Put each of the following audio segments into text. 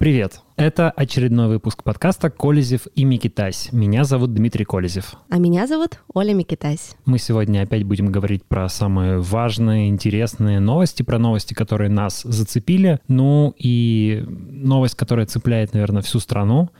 Привет! Это очередной выпуск подкаста «Колезев и Микитась». Меня зовут Дмитрий Колезев. А меня зовут Оля Микитась. Мы сегодня опять будем говорить про самые важные, интересные новости, про новости, которые нас зацепили. Ну и новость, которая цепляет, наверное, всю страну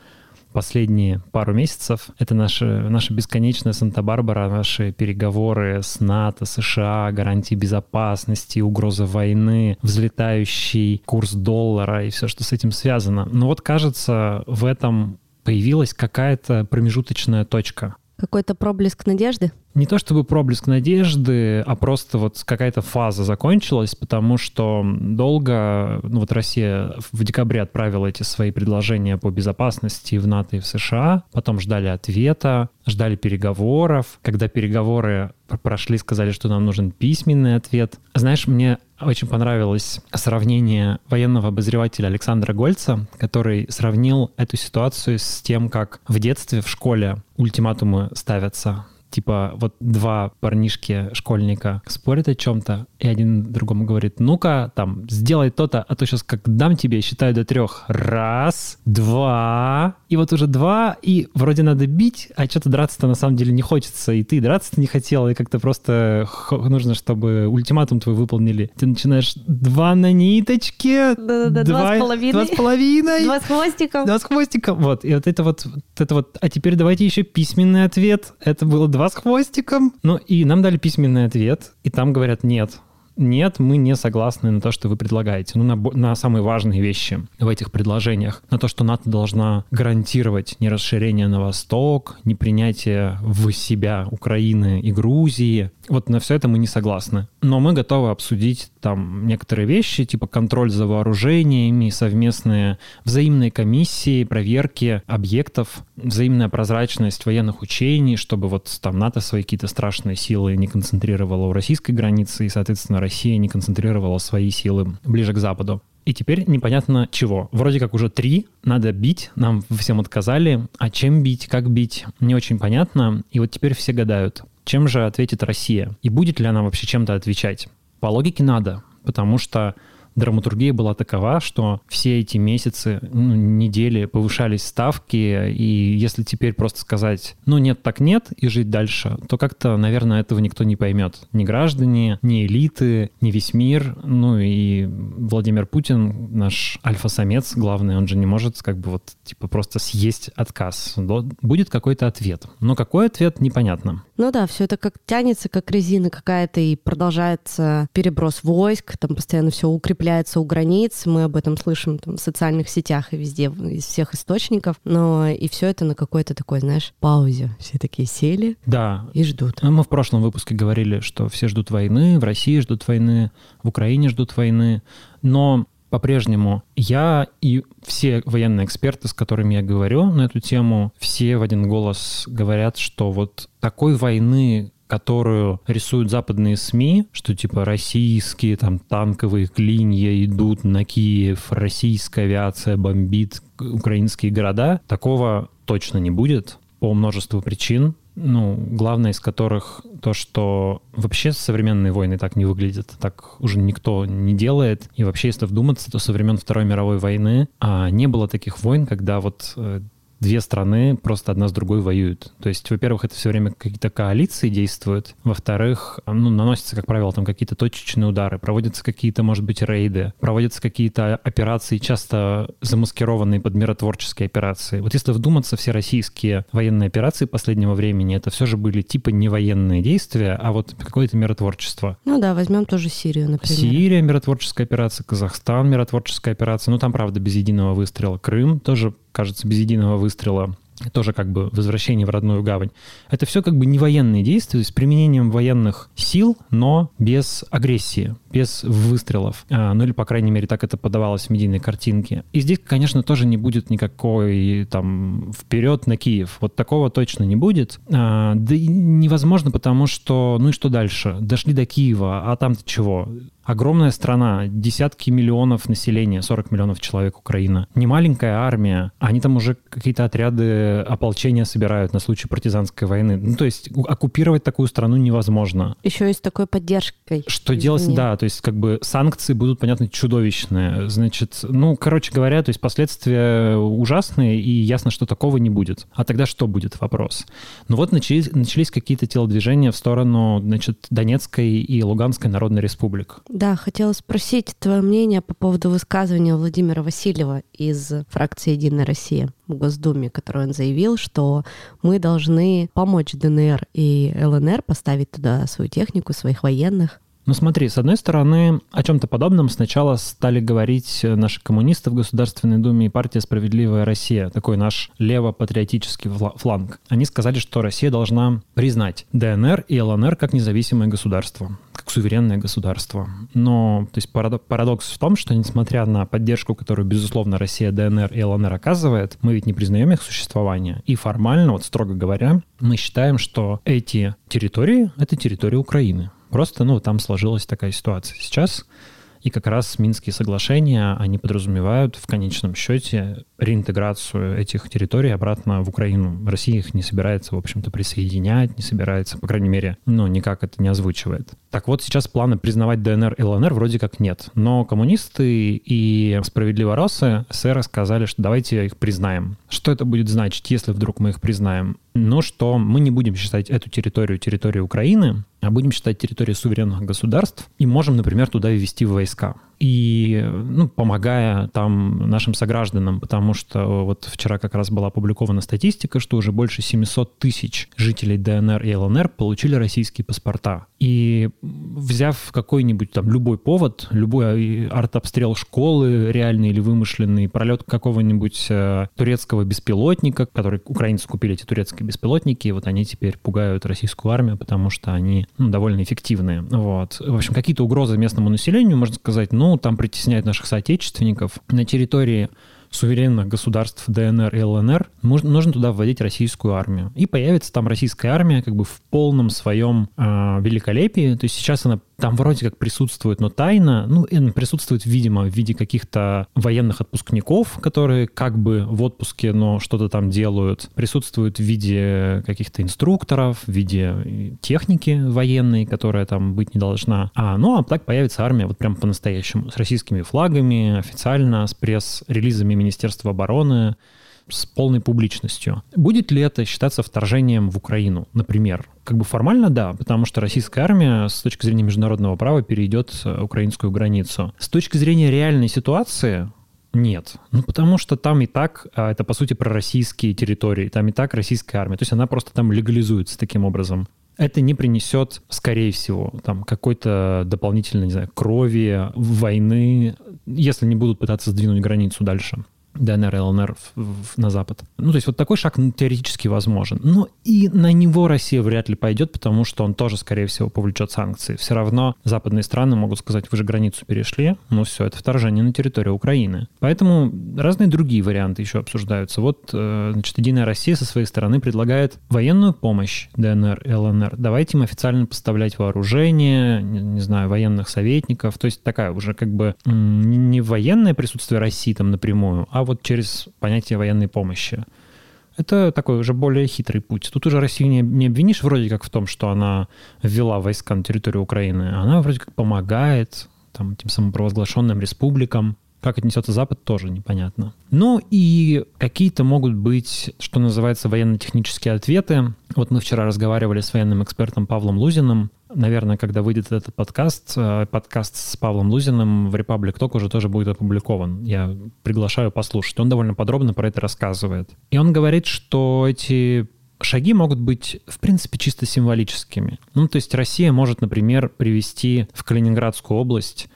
последние пару месяцев. Это наша, наша бесконечная Санта-Барбара, наши переговоры с НАТО, США, гарантии безопасности, угроза войны, взлетающий курс доллара и все, что с этим связано. Но вот кажется, в этом появилась какая-то промежуточная точка. Какой-то проблеск надежды? Не то чтобы проблеск надежды, а просто вот какая-то фаза закончилась, потому что долго, ну вот Россия в декабре отправила эти свои предложения по безопасности в НАТО и в США, потом ждали ответа, ждали переговоров. Когда переговоры прошли, сказали, что нам нужен письменный ответ. Знаешь, мне очень понравилось сравнение военного обозревателя Александра Гольца, который сравнил эту ситуацию с тем, как в детстве в школе ультиматумы ставятся типа вот два парнишки, школьника спорят о чем-то, и один другому говорит, ну-ка, там, сделай то-то, а то сейчас как дам тебе, считаю до трех. Раз, два, и вот уже два, и вроде надо бить, а что-то драться-то на самом деле не хочется, и ты драться-то не хотел, и как-то просто нужно, чтобы ультиматум твой выполнили. Ты начинаешь два на ниточке, Да-да-да, два, с половиной. Два с половиной. Два с хвостиком. Два с хвостиком. Вот, и вот это вот, вот это вот, а теперь давайте еще письменный ответ. Это было два с хвостиком. Ну и нам дали письменный ответ, и там говорят нет нет, мы не согласны на то, что вы предлагаете. Ну, на, на самые важные вещи в этих предложениях. На то, что НАТО должна гарантировать не расширение на восток, не принятие в себя Украины и Грузии. Вот на все это мы не согласны. Но мы готовы обсудить там некоторые вещи, типа контроль за вооружениями, совместные взаимные комиссии, проверки объектов, взаимная прозрачность военных учений, чтобы вот там НАТО свои какие-то страшные силы не концентрировало у российской границы, и, соответственно, Россия не концентрировала свои силы ближе к Западу. И теперь непонятно чего. Вроде как уже три, надо бить, нам всем отказали. А чем бить, как бить, не очень понятно. И вот теперь все гадают, чем же ответит Россия? И будет ли она вообще чем-то отвечать? По логике надо, потому что драматургия была такова, что все эти месяцы, ну, недели повышались ставки, и если теперь просто сказать, ну нет, так нет, и жить дальше, то как-то, наверное, этого никто не поймет. Ни граждане, ни элиты, ни весь мир, ну и Владимир Путин, наш альфа-самец главный, он же не может как бы вот типа просто съесть отказ. Будет какой-то ответ. Но какой ответ, непонятно. Ну да, все это как тянется, как резина какая-то, и продолжается переброс войск, там постоянно все укрепляется у границ, мы об этом слышим там, в социальных сетях и везде, из всех источников, но и все это на какой-то такой, знаешь, паузе. Все такие сели да. и ждут. Мы в прошлом выпуске говорили, что все ждут войны, в России ждут войны, в Украине ждут войны, но по-прежнему я и все военные эксперты, с которыми я говорю на эту тему, все в один голос говорят, что вот такой войны, которую рисуют западные СМИ, что типа российские там танковые клинья идут на Киев, российская авиация бомбит украинские города, такого точно не будет по множеству причин ну, главное из которых то, что вообще современные войны так не выглядят, так уже никто не делает. И вообще, если вдуматься, то со времен Второй мировой войны а, не было таких войн, когда вот э, две страны просто одна с другой воюют. То есть, во-первых, это все время какие-то коалиции действуют. Во-вторых, ну, наносятся, как правило, там какие-то точечные удары, проводятся какие-то, может быть, рейды, проводятся какие-то операции, часто замаскированные под миротворческие операции. Вот если вдуматься, все российские военные операции последнего времени, это все же были типа не военные действия, а вот какое-то миротворчество. Ну да, возьмем тоже Сирию, например. Сирия, миротворческая операция, Казахстан, миротворческая операция. Ну там, правда, без единого выстрела. Крым тоже кажется, без единого выстрела тоже как бы возвращение в родную гавань. Это все как бы не военные действия, с применением военных сил, но без агрессии, без выстрелов. А, ну или, по крайней мере, так это подавалось в медийной картинке. И здесь, конечно, тоже не будет никакой там вперед на Киев. Вот такого точно не будет. А, да и невозможно, потому что, ну и что дальше? Дошли до Киева, а там-то чего? Огромная страна, десятки миллионов населения, 40 миллионов человек Украина. Не маленькая армия. Они там уже какие-то отряды ополчения собирают на случай партизанской войны. Ну, то есть оккупировать такую страну невозможно. Еще и с такой поддержкой. Что извне. делать, да, то есть как бы санкции будут, понятно, чудовищные. Значит, ну, короче говоря, то есть последствия ужасные, и ясно, что такого не будет. А тогда что будет, вопрос. Ну вот начались, начались какие-то телодвижения в сторону, значит, Донецкой и Луганской Народной Республик. Да, хотела спросить твое мнение по поводу высказывания Владимира Васильева из фракции «Единая Россия» в Госдуме, который он заявил, что мы должны помочь ДНР и ЛНР поставить туда свою технику, своих военных. Ну смотри, с одной стороны, о чем-то подобном сначала стали говорить наши коммунисты в Государственной Думе и партия «Справедливая Россия», такой наш лево-патриотический фланг. Они сказали, что Россия должна признать ДНР и ЛНР как независимое государство, как суверенное государство. Но то есть парадокс в том, что несмотря на поддержку, которую, безусловно, Россия, ДНР и ЛНР оказывает, мы ведь не признаем их существование. И формально, вот строго говоря, мы считаем, что эти территории — это территория Украины. Просто, ну, там сложилась такая ситуация. Сейчас и как раз Минские соглашения, они подразумевают в конечном счете реинтеграцию этих территорий обратно в Украину. Россия их не собирается, в общем-то, присоединять, не собирается, по крайней мере, ну, никак это не озвучивает. Так вот, сейчас планы признавать ДНР и ЛНР вроде как нет. Но коммунисты и справедливоросы СССР сказали, что давайте их признаем. Что это будет значить, если вдруг мы их признаем? Ну, что мы не будем считать эту территорию территорией Украины, а будем считать территорией суверенных государств и можем, например, туда ввести войска и ну, помогая там нашим согражданам, потому что вот вчера как раз была опубликована статистика, что уже больше 700 тысяч жителей ДНР и ЛНР получили российские паспорта. И взяв какой-нибудь там любой повод, любой артобстрел школы, реальный или вымышленный, пролет какого-нибудь э, турецкого беспилотника, который украинцы купили эти турецкие беспилотники, и вот они теперь пугают российскую армию, потому что они ну, довольно эффективные. Вот. В общем, какие-то угрозы местному населению, можно сказать, ну, там притесняют наших соотечественников. На территории суверенных государств ДНР и ЛНР, нужно туда вводить российскую армию. И появится там российская армия как бы в полном своем э, великолепии. То есть сейчас она там вроде как присутствует, но тайно, ну, присутствует, видимо, в виде каких-то военных отпускников, которые как бы в отпуске, но что-то там делают. Присутствует в виде каких-то инструкторов, в виде техники военной, которая там быть не должна. А, ну, а так появится армия вот прям по-настоящему, с российскими флагами, официально, с пресс-релизами Министерства обороны, с полной публичностью. Будет ли это считаться вторжением в Украину, например? Как бы формально да, потому что российская армия с точки зрения международного права перейдет э, украинскую границу. С точки зрения реальной ситуации, нет. Ну, потому что там и так, а, это, по сути, пророссийские территории, там и так российская армия. То есть она просто там легализуется таким образом. Это не принесет, скорее всего, там какой-то дополнительной, не знаю, крови, войны, если не будут пытаться сдвинуть границу дальше. ДНР и ЛНР в, в, на Запад. Ну, то есть вот такой шаг теоретически возможен. Но и на него Россия вряд ли пойдет, потому что он тоже, скорее всего, повлечет санкции. Все равно западные страны могут сказать, вы же границу перешли, ну все, это вторжение на территорию Украины. Поэтому разные другие варианты еще обсуждаются. Вот, э, значит, Единая Россия со своей стороны предлагает военную помощь ДНР и ЛНР. Давайте им официально поставлять вооружение, не, не знаю, военных советников. То есть такая уже как бы не военное присутствие России там напрямую, а вот через понятие военной помощи. Это такой уже более хитрый путь. Тут уже Россию не, не обвинишь вроде как в том, что она ввела войска на территорию Украины. Она вроде как помогает там, тем самопровозглашенным республикам. Как отнесется Запад, тоже непонятно. Ну и какие-то могут быть, что называется, военно-технические ответы. Вот мы вчера разговаривали с военным экспертом Павлом Лузиным. Наверное, когда выйдет этот подкаст, э, подкаст с Павлом Лузиным в Republic Talk уже тоже будет опубликован. Я приглашаю послушать. Он довольно подробно про это рассказывает. И он говорит, что эти шаги могут быть, в принципе, чисто символическими. Ну, то есть Россия может, например, привести в Калининградскую область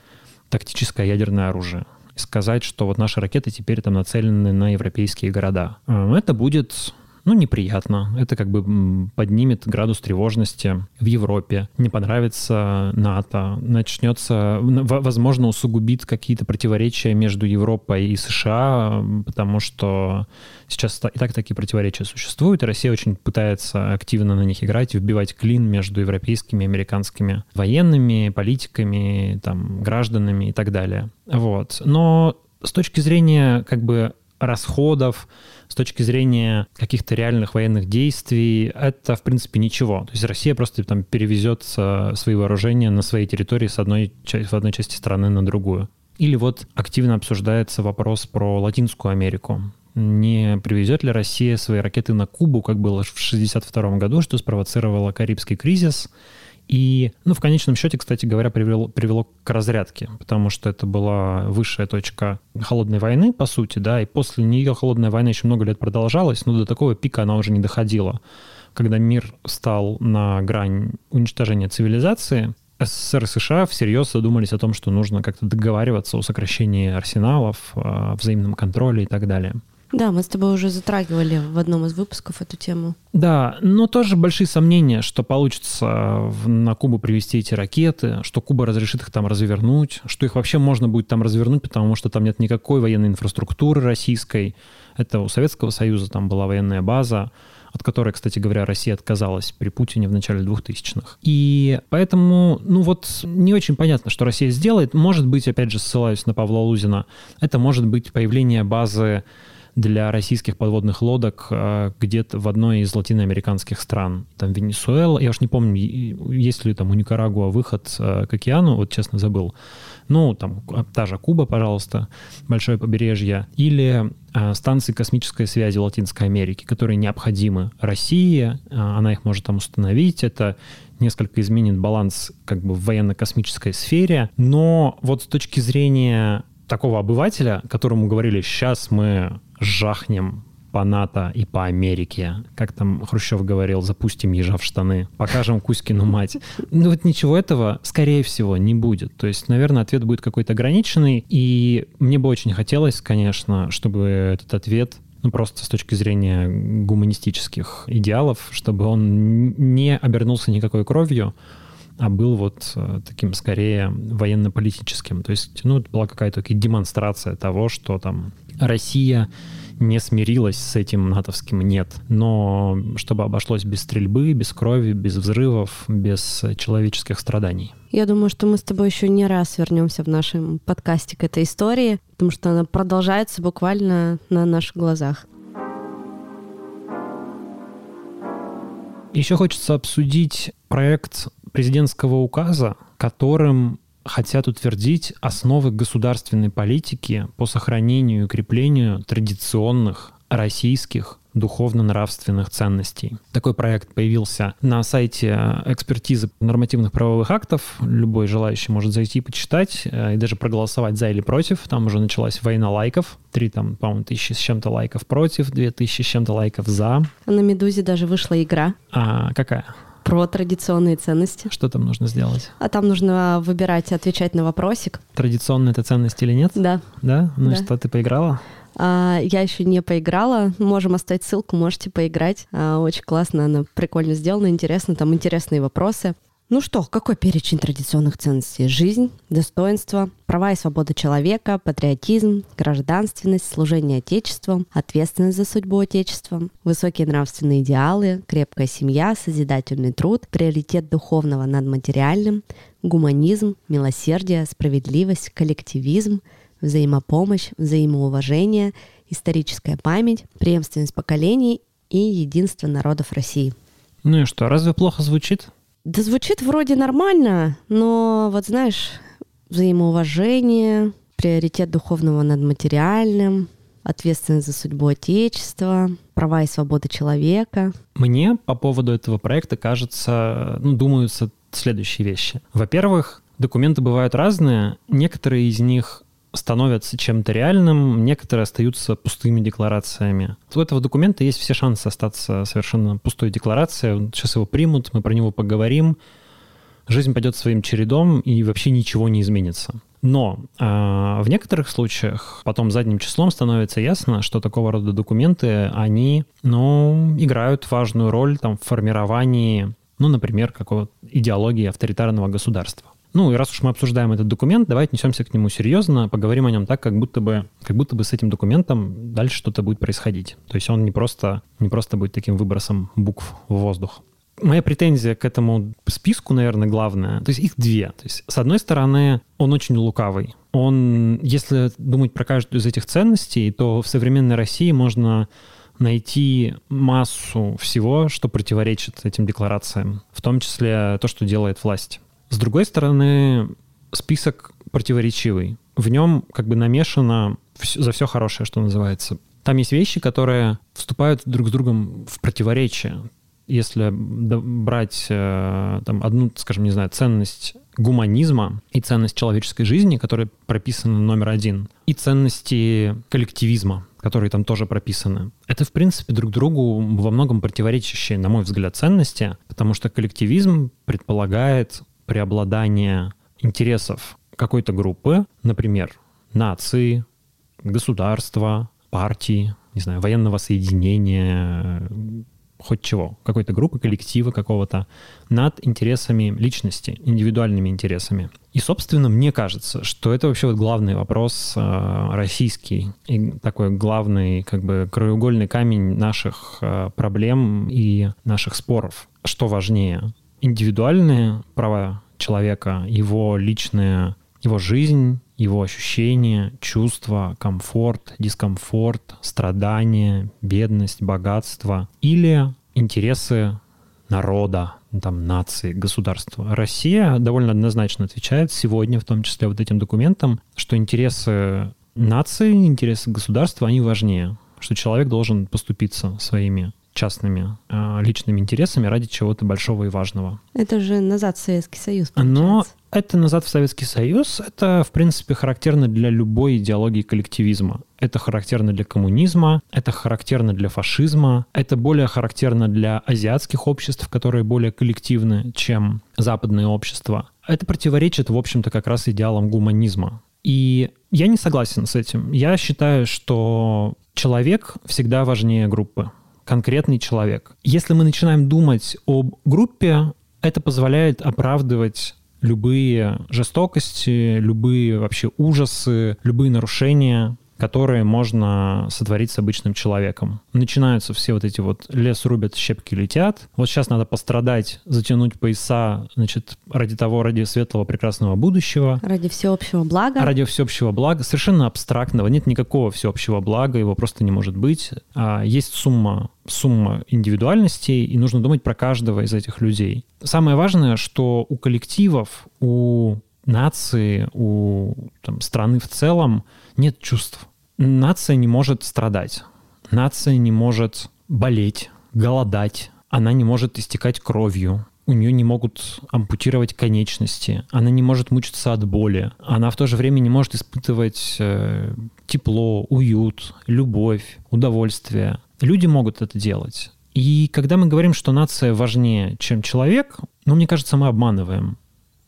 тактическое ядерное оружие и сказать, что вот наши ракеты теперь там нацелены на европейские города. Э, это будет ну, неприятно. Это как бы поднимет градус тревожности в Европе. Не понравится НАТО. Начнется, возможно, усугубит какие-то противоречия между Европой и США, потому что сейчас и так такие противоречия существуют, и Россия очень пытается активно на них играть вбивать клин между европейскими и американскими военными, политиками, там, гражданами и так далее. Вот. Но с точки зрения как бы расходов, с точки зрения каких-то реальных военных действий, это, в принципе, ничего. То есть Россия просто там перевезет свои вооружения на своей территории с одной, в одной части страны на другую. Или вот активно обсуждается вопрос про Латинскую Америку. Не привезет ли Россия свои ракеты на Кубу, как было в 1962 году, что спровоцировало Карибский кризис – и, ну, в конечном счете, кстати говоря, привело, привело к разрядке, потому что это была высшая точка холодной войны, по сути, да, и после нее холодная война еще много лет продолжалась, но до такого пика она уже не доходила. Когда мир стал на грань уничтожения цивилизации, СССР и США всерьез задумались о том, что нужно как-то договариваться о сокращении арсеналов, о взаимном контроле и так далее. Да, мы с тобой уже затрагивали в одном из выпусков эту тему. Да, но тоже большие сомнения, что получится на Кубу привести эти ракеты, что Куба разрешит их там развернуть, что их вообще можно будет там развернуть, потому что там нет никакой военной инфраструктуры российской. Это у Советского Союза там была военная база, от которой, кстати говоря, Россия отказалась при Путине в начале 2000-х. И поэтому, ну вот, не очень понятно, что Россия сделает. Может быть, опять же, ссылаюсь на Павла Лузина, это может быть появление базы для российских подводных лодок а, где-то в одной из латиноамериканских стран. Там Венесуэла, я уж не помню, есть ли там у Никарагуа выход а, к океану, вот честно забыл. Ну, там та же Куба, пожалуйста, большое побережье. Или станции космической связи Латинской Америки, которые необходимы России, она их может там установить, это несколько изменит баланс как бы в военно-космической сфере, но вот с точки зрения такого обывателя, которому говорили, сейчас мы жахнем по НАТО и по Америке. Как там Хрущев говорил, запустим ежа в штаны, покажем Кузькину мать. Ну вот ничего этого, скорее всего, не будет. То есть, наверное, ответ будет какой-то ограниченный. И мне бы очень хотелось, конечно, чтобы этот ответ ну, просто с точки зрения гуманистических идеалов, чтобы он не обернулся никакой кровью, а был вот э, таким скорее военно-политическим. То есть, ну, это была какая-то демонстрация того, что там Россия не смирилась с этим натовским «нет». Но чтобы обошлось без стрельбы, без крови, без взрывов, без человеческих страданий. Я думаю, что мы с тобой еще не раз вернемся в нашем подкасте к этой истории, потому что она продолжается буквально на наших глазах. Еще хочется обсудить проект президентского указа, которым хотят утвердить основы государственной политики по сохранению и укреплению традиционных российских духовно-нравственных ценностей. Такой проект появился на сайте экспертизы нормативных правовых актов. Любой желающий может зайти и почитать, э, и даже проголосовать за или против. Там уже началась война лайков. Три там, по-моему, тысячи с чем-то лайков против, две тысячи с чем-то лайков за. На «Медузе» даже вышла игра. А какая? Про традиционные ценности. Что там нужно сделать? А там нужно выбирать и отвечать на вопросик. Традиционные это ценности или нет? Да. Да? Ну да. и что, ты поиграла? А, я еще не поиграла. Можем оставить ссылку, можете поиграть. А, очень классно, она прикольно сделана, интересно. Там интересные вопросы. Ну что, какой перечень традиционных ценностей? Жизнь, достоинство, права и свобода человека, патриотизм, гражданственность, служение Отечеству, ответственность за судьбу Отечества, высокие нравственные идеалы, крепкая семья, созидательный труд, приоритет духовного над материальным, гуманизм, милосердие, справедливость, коллективизм, взаимопомощь, взаимоуважение, историческая память, преемственность поколений и единство народов России. Ну и что, разве плохо звучит? Да звучит вроде нормально, но вот знаешь, взаимоуважение, приоритет духовного над материальным, ответственность за судьбу Отечества, права и свободы человека. Мне по поводу этого проекта кажется, ну, думаются следующие вещи. Во-первых, документы бывают разные. Некоторые из них становятся чем-то реальным, некоторые остаются пустыми декларациями. У этого документа есть все шансы остаться совершенно пустой декларацией. Сейчас его примут, мы про него поговорим. Жизнь пойдет своим чередом, и вообще ничего не изменится. Но э, в некоторых случаях потом задним числом становится ясно, что такого рода документы, они, ну, играют важную роль там, в формировании, ну, например, какого идеологии авторитарного государства. Ну, и раз уж мы обсуждаем этот документ, давайте отнесемся к нему серьезно, поговорим о нем так, как будто бы, как будто бы с этим документом дальше что-то будет происходить. То есть он не просто, не просто будет таким выбросом букв в воздух. Моя претензия к этому списку, наверное, главная, то есть их две. То есть, с одной стороны, он очень лукавый. он, если думать про каждую из этих ценностей, то в современной России можно найти массу всего, что противоречит этим декларациям, в том числе то, что делает власть. С другой стороны, список противоречивый. В нем как бы намешано за все хорошее, что называется. Там есть вещи, которые вступают друг с другом в противоречие. Если брать э, там, одну, скажем, не знаю, ценность гуманизма и ценность человеческой жизни, которая прописана номер один, и ценности коллективизма, которые там тоже прописаны. Это, в принципе, друг другу во многом противоречащие, на мой взгляд, ценности, потому что коллективизм предполагает преобладание интересов какой-то группы, например, нации, государства, партии, не знаю, военного соединения, хоть чего, какой-то группы, коллектива какого-то, над интересами личности, индивидуальными интересами. И, собственно, мне кажется, что это вообще вот главный вопрос э, российский и такой главный, как бы, краеугольный камень наших э, проблем и наших споров. Что важнее? Индивидуальные права человека, его личная, его жизнь, его ощущения, чувства, комфорт, дискомфорт, страдания, бедность, богатство или интересы народа, там, нации, государства. Россия довольно однозначно отвечает сегодня, в том числе вот этим документам, что интересы нации, интересы государства, они важнее, что человек должен поступиться своими частными э, личными интересами ради чего-то большого и важного. Это же назад в Советский Союз. Получается. Но это назад в Советский Союз. Это, в принципе, характерно для любой идеологии коллективизма. Это характерно для коммунизма, это характерно для фашизма, это более характерно для азиатских обществ, которые более коллективны, чем западные общества. Это противоречит, в общем-то, как раз идеалам гуманизма. И я не согласен с этим. Я считаю, что человек всегда важнее группы конкретный человек. Если мы начинаем думать об группе, это позволяет оправдывать любые жестокости, любые вообще ужасы, любые нарушения, которые можно сотворить с обычным человеком. Начинаются все вот эти вот лес рубят, щепки летят. Вот сейчас надо пострадать, затянуть пояса, значит, ради того, ради светлого прекрасного будущего. Ради всеобщего блага. Ради всеобщего блага. Совершенно абстрактного. Нет никакого всеобщего блага, его просто не может быть. А есть сумма сумма индивидуальностей, и нужно думать про каждого из этих людей. Самое важное, что у коллективов, у нации, у там, страны в целом нет чувств. Нация не может страдать. Нация не может болеть, голодать. Она не может истекать кровью. У нее не могут ампутировать конечности. Она не может мучиться от боли. Она в то же время не может испытывать э, тепло, уют, любовь, удовольствие. Люди могут это делать. И когда мы говорим, что нация важнее, чем человек, ну, мне кажется, мы обманываем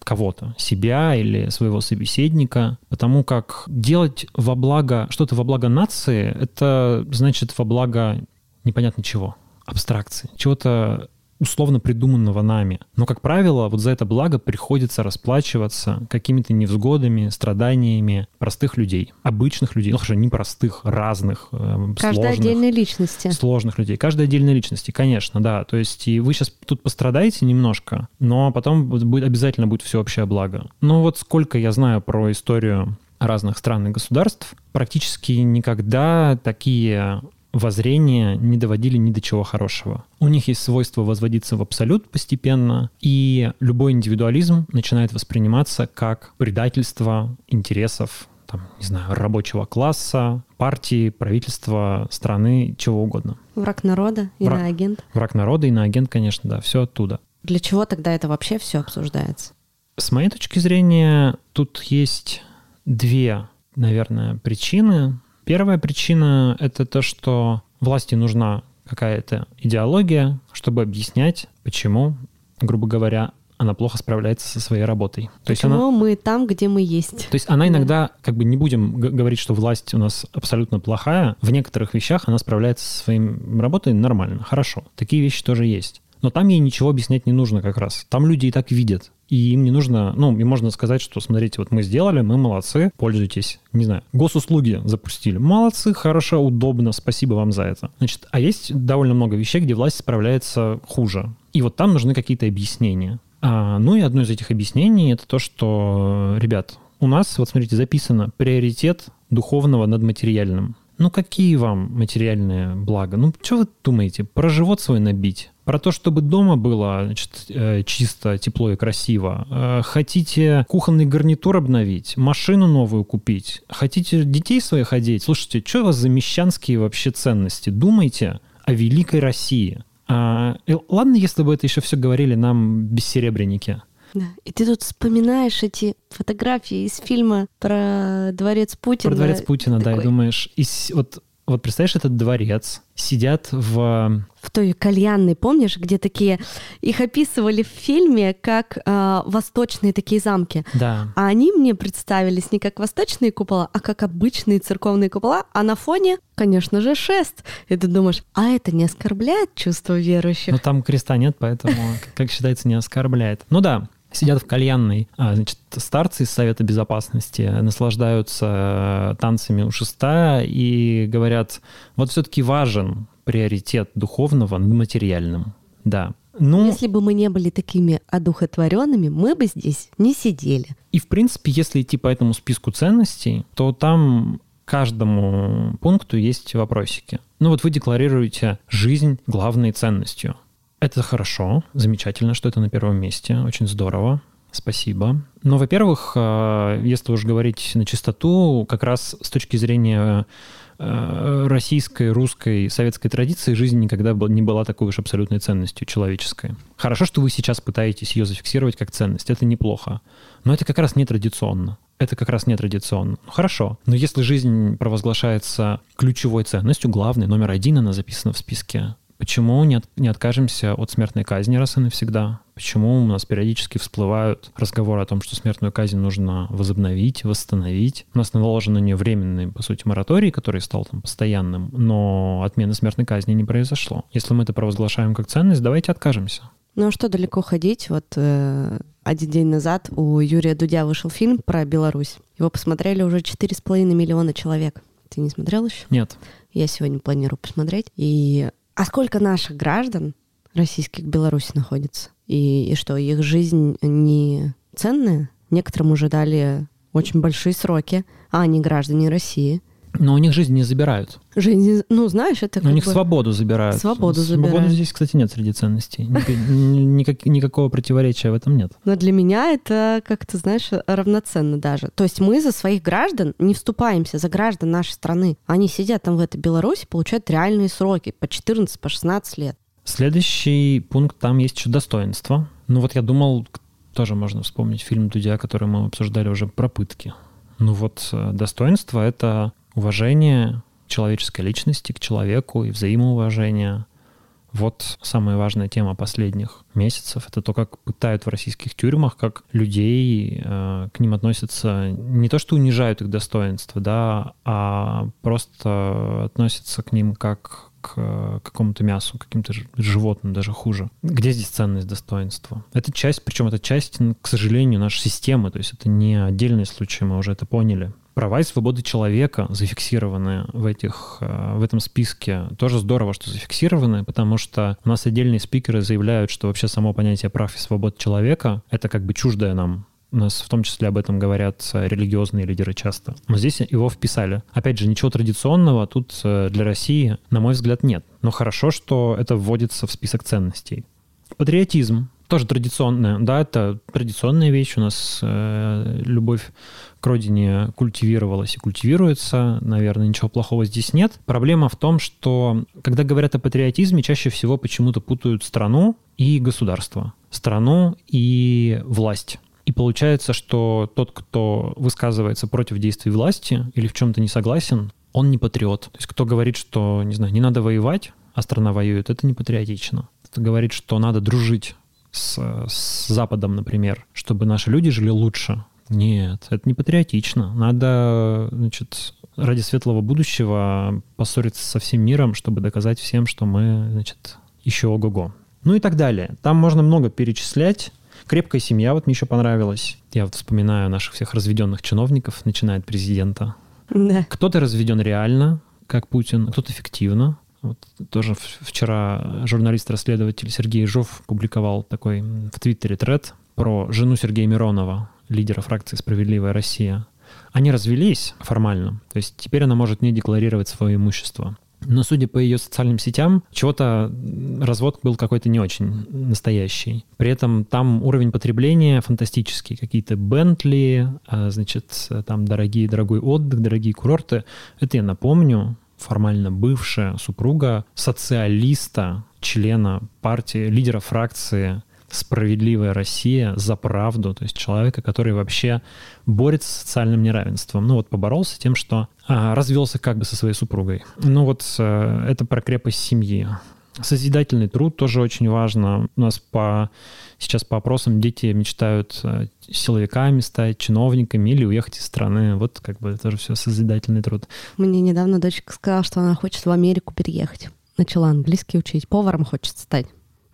кого-то, себя или своего собеседника, потому как делать во благо, что-то во благо нации, это значит во благо непонятно чего, абстракции, чего-то условно придуманного нами. Но, как правило, вот за это благо приходится расплачиваться какими-то невзгодами, страданиями простых людей, обычных людей, ну хорошо, не простых, разных, э, Каждой отдельной личности. Сложных людей. Каждой отдельной личности, конечно, да. То есть и вы сейчас тут пострадаете немножко, но потом будет, обязательно будет всеобщее благо. Но вот сколько я знаю про историю разных стран и государств, практически никогда такие воззрения не доводили ни до чего хорошего. У них есть свойство возводиться в абсолют постепенно, и любой индивидуализм начинает восприниматься как предательство интересов там, не знаю, рабочего класса, партии, правительства, страны, чего угодно. Враг народа, иноагент. Враг, враг народа, иноагент, конечно, да, все оттуда. Для чего тогда это вообще все обсуждается? С моей точки зрения, тут есть две, наверное, причины. Первая причина — это то, что власти нужна какая-то идеология, чтобы объяснять, почему, грубо говоря, она плохо справляется со своей работой. То Почему есть она... мы там, где мы есть? То есть она иногда, как бы не будем говорить, что власть у нас абсолютно плохая, в некоторых вещах она справляется со своей работой нормально, хорошо. Такие вещи тоже есть. Но там ей ничего объяснять не нужно как раз. Там люди и так видят. И им не нужно, ну, им можно сказать, что, смотрите, вот мы сделали, мы молодцы, пользуйтесь. Не знаю, госуслуги запустили. Молодцы, хорошо, удобно, спасибо вам за это. Значит, а есть довольно много вещей, где власть справляется хуже. И вот там нужны какие-то объяснения. А, ну и одно из этих объяснений это то, что, ребят, у нас, вот смотрите, записано приоритет духовного над материальным. Ну какие вам материальные блага? Ну что вы думаете? Про живот свой набить? Про то, чтобы дома было значит, э, чисто, тепло и красиво. Э, хотите кухонный гарнитур обновить, машину новую купить, хотите детей своих одеть. Слушайте, что у вас за мещанские вообще ценности? Думайте о великой России. А, ладно, если бы это еще все говорили нам бессеребренники. Да. И ты тут вспоминаешь эти фотографии из фильма про дворец Путина. Про дворец Путина, такой... да, и думаешь, и вот вот представляешь, этот дворец, сидят в... В той кальянной, помнишь, где такие... Их описывали в фильме как э, восточные такие замки. Да. А они мне представились не как восточные купола, а как обычные церковные купола, а на фоне, конечно же, шест. И ты думаешь, а это не оскорбляет чувство верующих? Ну там креста нет, поэтому, как считается, не оскорбляет. Ну да, сидят в кальянной, а, значит, старцы из Совета Безопасности наслаждаются э, танцами у шеста и говорят, вот все-таки важен приоритет духовного над материальным. Да. Ну, если бы мы не были такими одухотворенными, мы бы здесь не сидели. И, в принципе, если идти по этому списку ценностей, то там каждому пункту есть вопросики. Ну вот вы декларируете жизнь главной ценностью. Это хорошо, замечательно, что это на первом месте, очень здорово. Спасибо. Но, во-первых, э, если уж говорить на чистоту, как раз с точки зрения э, российской, русской, советской традиции жизнь никогда не была такой уж абсолютной ценностью человеческой. Хорошо, что вы сейчас пытаетесь ее зафиксировать как ценность, это неплохо. Но это как раз не традиционно. Это как раз не традиционно. Ну, хорошо. Но если жизнь провозглашается ключевой ценностью, главной, номер один, она записана в списке Почему не, от, не откажемся от смертной казни раз и навсегда? Почему у нас периодически всплывают разговоры о том, что смертную казнь нужно возобновить, восстановить? У нас наложен на нее временный, по сути, мораторий, который стал там постоянным, но отмены смертной казни не произошло. Если мы это провозглашаем как ценность, давайте откажемся. Ну а что далеко ходить? Вот э, один день назад у Юрия Дудя вышел фильм про Беларусь. Его посмотрели уже 4,5 миллиона человек. Ты не смотрел еще? Нет. Я сегодня планирую посмотреть. И а сколько наших граждан российских в Беларуси находится? И, и что, их жизнь не ценная? Некоторым уже дали очень большие сроки, а они граждане России. Но у них жизнь не забирают. Жизнь, ну, знаешь, это У них бы... свободу забирают. Свободу забирают. Свободы здесь, кстати, нет среди ценностей. Никак, никакого противоречия в этом нет. Но для меня это как-то, знаешь, равноценно даже. То есть мы за своих граждан не вступаемся, за граждан нашей страны. Они сидят там в этой Беларуси, получают реальные сроки по 14, по 16 лет. Следующий пункт, там есть еще достоинство. Ну вот я думал, тоже можно вспомнить фильм Дудя, который мы обсуждали уже про пытки. Ну вот э, достоинство — это уважение человеческой личности к человеку и взаимоуважение. Вот самая важная тема последних месяцев. Это то, как пытают в российских тюрьмах, как людей э, к ним относятся не то, что унижают их достоинство, да, а просто относятся к ним как к какому-то мясу, каким-то животным, даже хуже. Где здесь ценность достоинства? Это часть, причем это часть, к сожалению, нашей системы, то есть это не отдельный случай, мы уже это поняли. Права и свободы человека зафиксированы в, этих, э, в этом списке. Тоже здорово, что зафиксированы, потому что у нас отдельные спикеры заявляют, что вообще само понятие прав и свобод человека — это как бы чуждое нам у нас в том числе об этом говорят э, религиозные лидеры часто. Но здесь его вписали. Опять же, ничего традиционного тут э, для России, на мой взгляд, нет. Но хорошо, что это вводится в список ценностей. Патриотизм тоже традиционная, да, это традиционная вещь. У нас э, любовь к родине культивировалась и культивируется. Наверное, ничего плохого здесь нет. Проблема в том, что когда говорят о патриотизме, чаще всего почему-то путают страну и государство, страну и власть. И получается, что тот, кто высказывается против действий власти или в чем-то не согласен, он не патриот. То есть кто говорит, что, не знаю, не надо воевать, а страна воюет, это не патриотично. Кто говорит, что надо дружить с, с Западом, например, чтобы наши люди жили лучше. Нет, это не патриотично. Надо, значит, ради светлого будущего поссориться со всем миром, чтобы доказать всем, что мы, значит, еще ого-го. Ну и так далее. Там можно много перечислять. Крепкая семья, вот мне еще понравилась. Я вот вспоминаю наших всех разведенных чиновников, начиная от президента. Да. Кто-то разведен реально, как Путин, кто-то фиктивно. Вот тоже вчера журналист-расследователь Сергей Жов публиковал такой в Твиттере тред про жену Сергея Миронова. Лидера фракции «Справедливая Россия». Они развелись формально, то есть теперь она может не декларировать свое имущество. Но судя по ее социальным сетям, чего-то развод был какой-то не очень настоящий. При этом там уровень потребления фантастический. Какие-то Бентли, а, значит, там дорогие, дорогой отдых, дорогие курорты. Это я напомню, формально бывшая супруга социалиста, члена партии, лидера фракции справедливая Россия за правду, то есть человека, который вообще борется с социальным неравенством. Ну вот поборолся тем, что а, развелся как бы со своей супругой. Ну вот а, это про крепость семьи. Созидательный труд тоже очень важно. У нас по, сейчас по опросам дети мечтают э, силовиками стать, чиновниками или уехать из страны. Вот как бы тоже все созидательный труд. Мне недавно дочка сказала, что она хочет в Америку переехать. Начала английский учить, поваром хочет стать